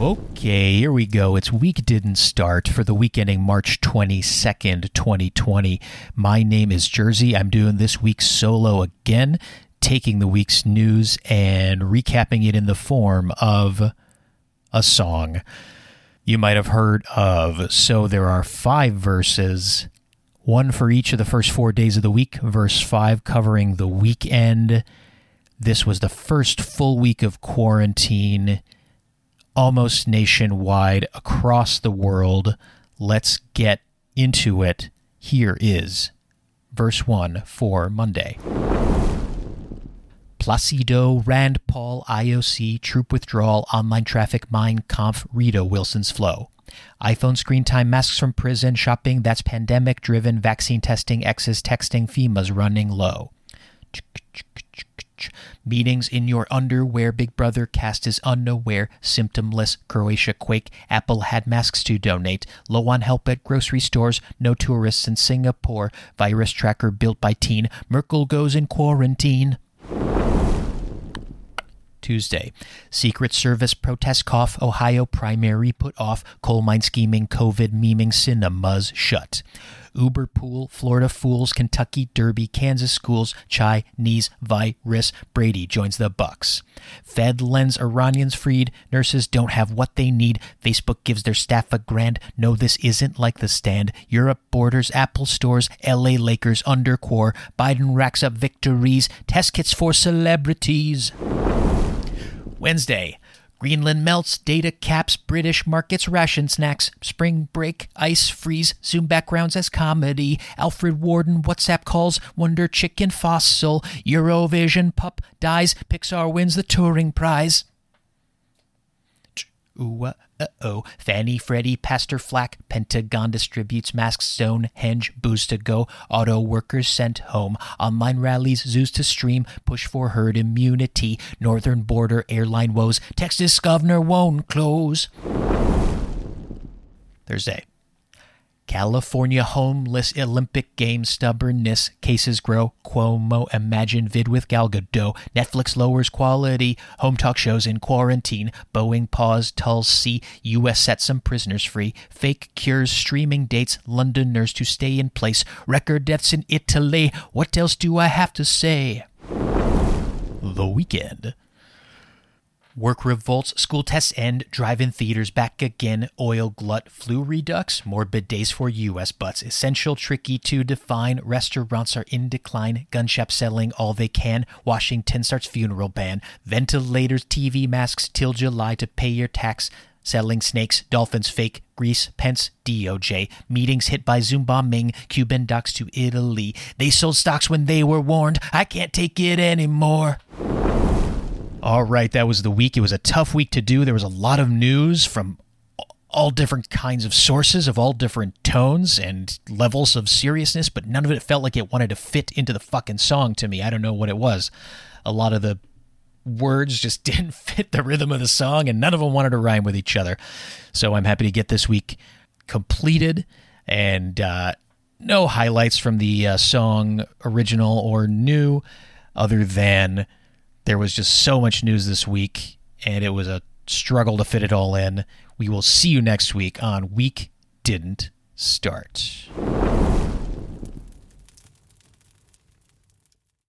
Okay, here we go. It's week didn't start for the week ending March 22nd, 2020. My name is Jersey. I'm doing this week solo again, taking the week's news and recapping it in the form of a song you might have heard of. So there are five verses, one for each of the first four days of the week. Verse 5 covering the weekend. This was the first full week of quarantine almost nationwide across the world. Let's get into it. Here is verse 1 for Monday. Placido, Rand Paul, IOC, troop withdrawal, online traffic, Mein Kampf, Rita, Wilson's flow. iPhone screen time, masks from prison, shopping, that's pandemic driven, vaccine testing, X's texting, FEMA's running low. Meetings in your underwear, Big Brother cast is unaware, symptomless, Croatia quake, Apple had masks to donate, low on help at grocery stores, no tourists in Singapore, virus tracker built by teen, Merkel goes in quarantine. Tuesday. Secret Service protest cough, Ohio primary put off, coal mine scheming, COVID memeing, cinemas shut. Uber pool, Florida fools, Kentucky derby, Kansas schools, Chinese virus, Brady joins the Bucs. Fed lends Iranians freed, nurses don't have what they need, Facebook gives their staff a grand, no this isn't like the stand, Europe borders, Apple stores, LA Lakers undercore, Biden racks up victories, test kits for celebrities. Wednesday. Greenland melts, data caps, British markets ration snacks, spring break, ice freeze, Zoom backgrounds as comedy, Alfred Warden WhatsApp calls, Wonder Chicken fossil, Eurovision pup dies, Pixar wins the Turing Prize. Ooh, uh oh. Fanny, Freddy, Pastor Flack, Pentagon distributes masks, Stonehenge, booze to go, auto workers sent home, online rallies, zoos to stream, push for herd immunity, northern border airline woes, Texas governor won't close. Thursday. California homeless Olympic Games stubbornness cases grow. Cuomo imagine vid with Gal Gadot. Netflix lowers quality. Home talk shows in quarantine. Boeing pause. Tulsi. U.S. set some prisoners free. Fake cures. Streaming dates. Londoners to stay in place. Record deaths in Italy. What else do I have to say? The weekend. Work revolts, school tests end, drive in theaters back again, oil glut, flu redux, morbid days for US butts, essential tricky to define, restaurants are in decline, gun shop selling all they can, Washington starts funeral ban, ventilators, TV masks till July to pay your tax, selling snakes, dolphins fake, Greece, Pence, DOJ, meetings hit by Zoom bombing, Cuban docs to Italy, they sold stocks when they were warned, I can't take it anymore. All right, that was the week. It was a tough week to do. There was a lot of news from all different kinds of sources of all different tones and levels of seriousness, but none of it felt like it wanted to fit into the fucking song to me. I don't know what it was. A lot of the words just didn't fit the rhythm of the song, and none of them wanted to rhyme with each other. So I'm happy to get this week completed and uh, no highlights from the uh, song, original or new, other than there was just so much news this week, and it was a struggle to fit it all in. We will see you next week on Week Didn't Start.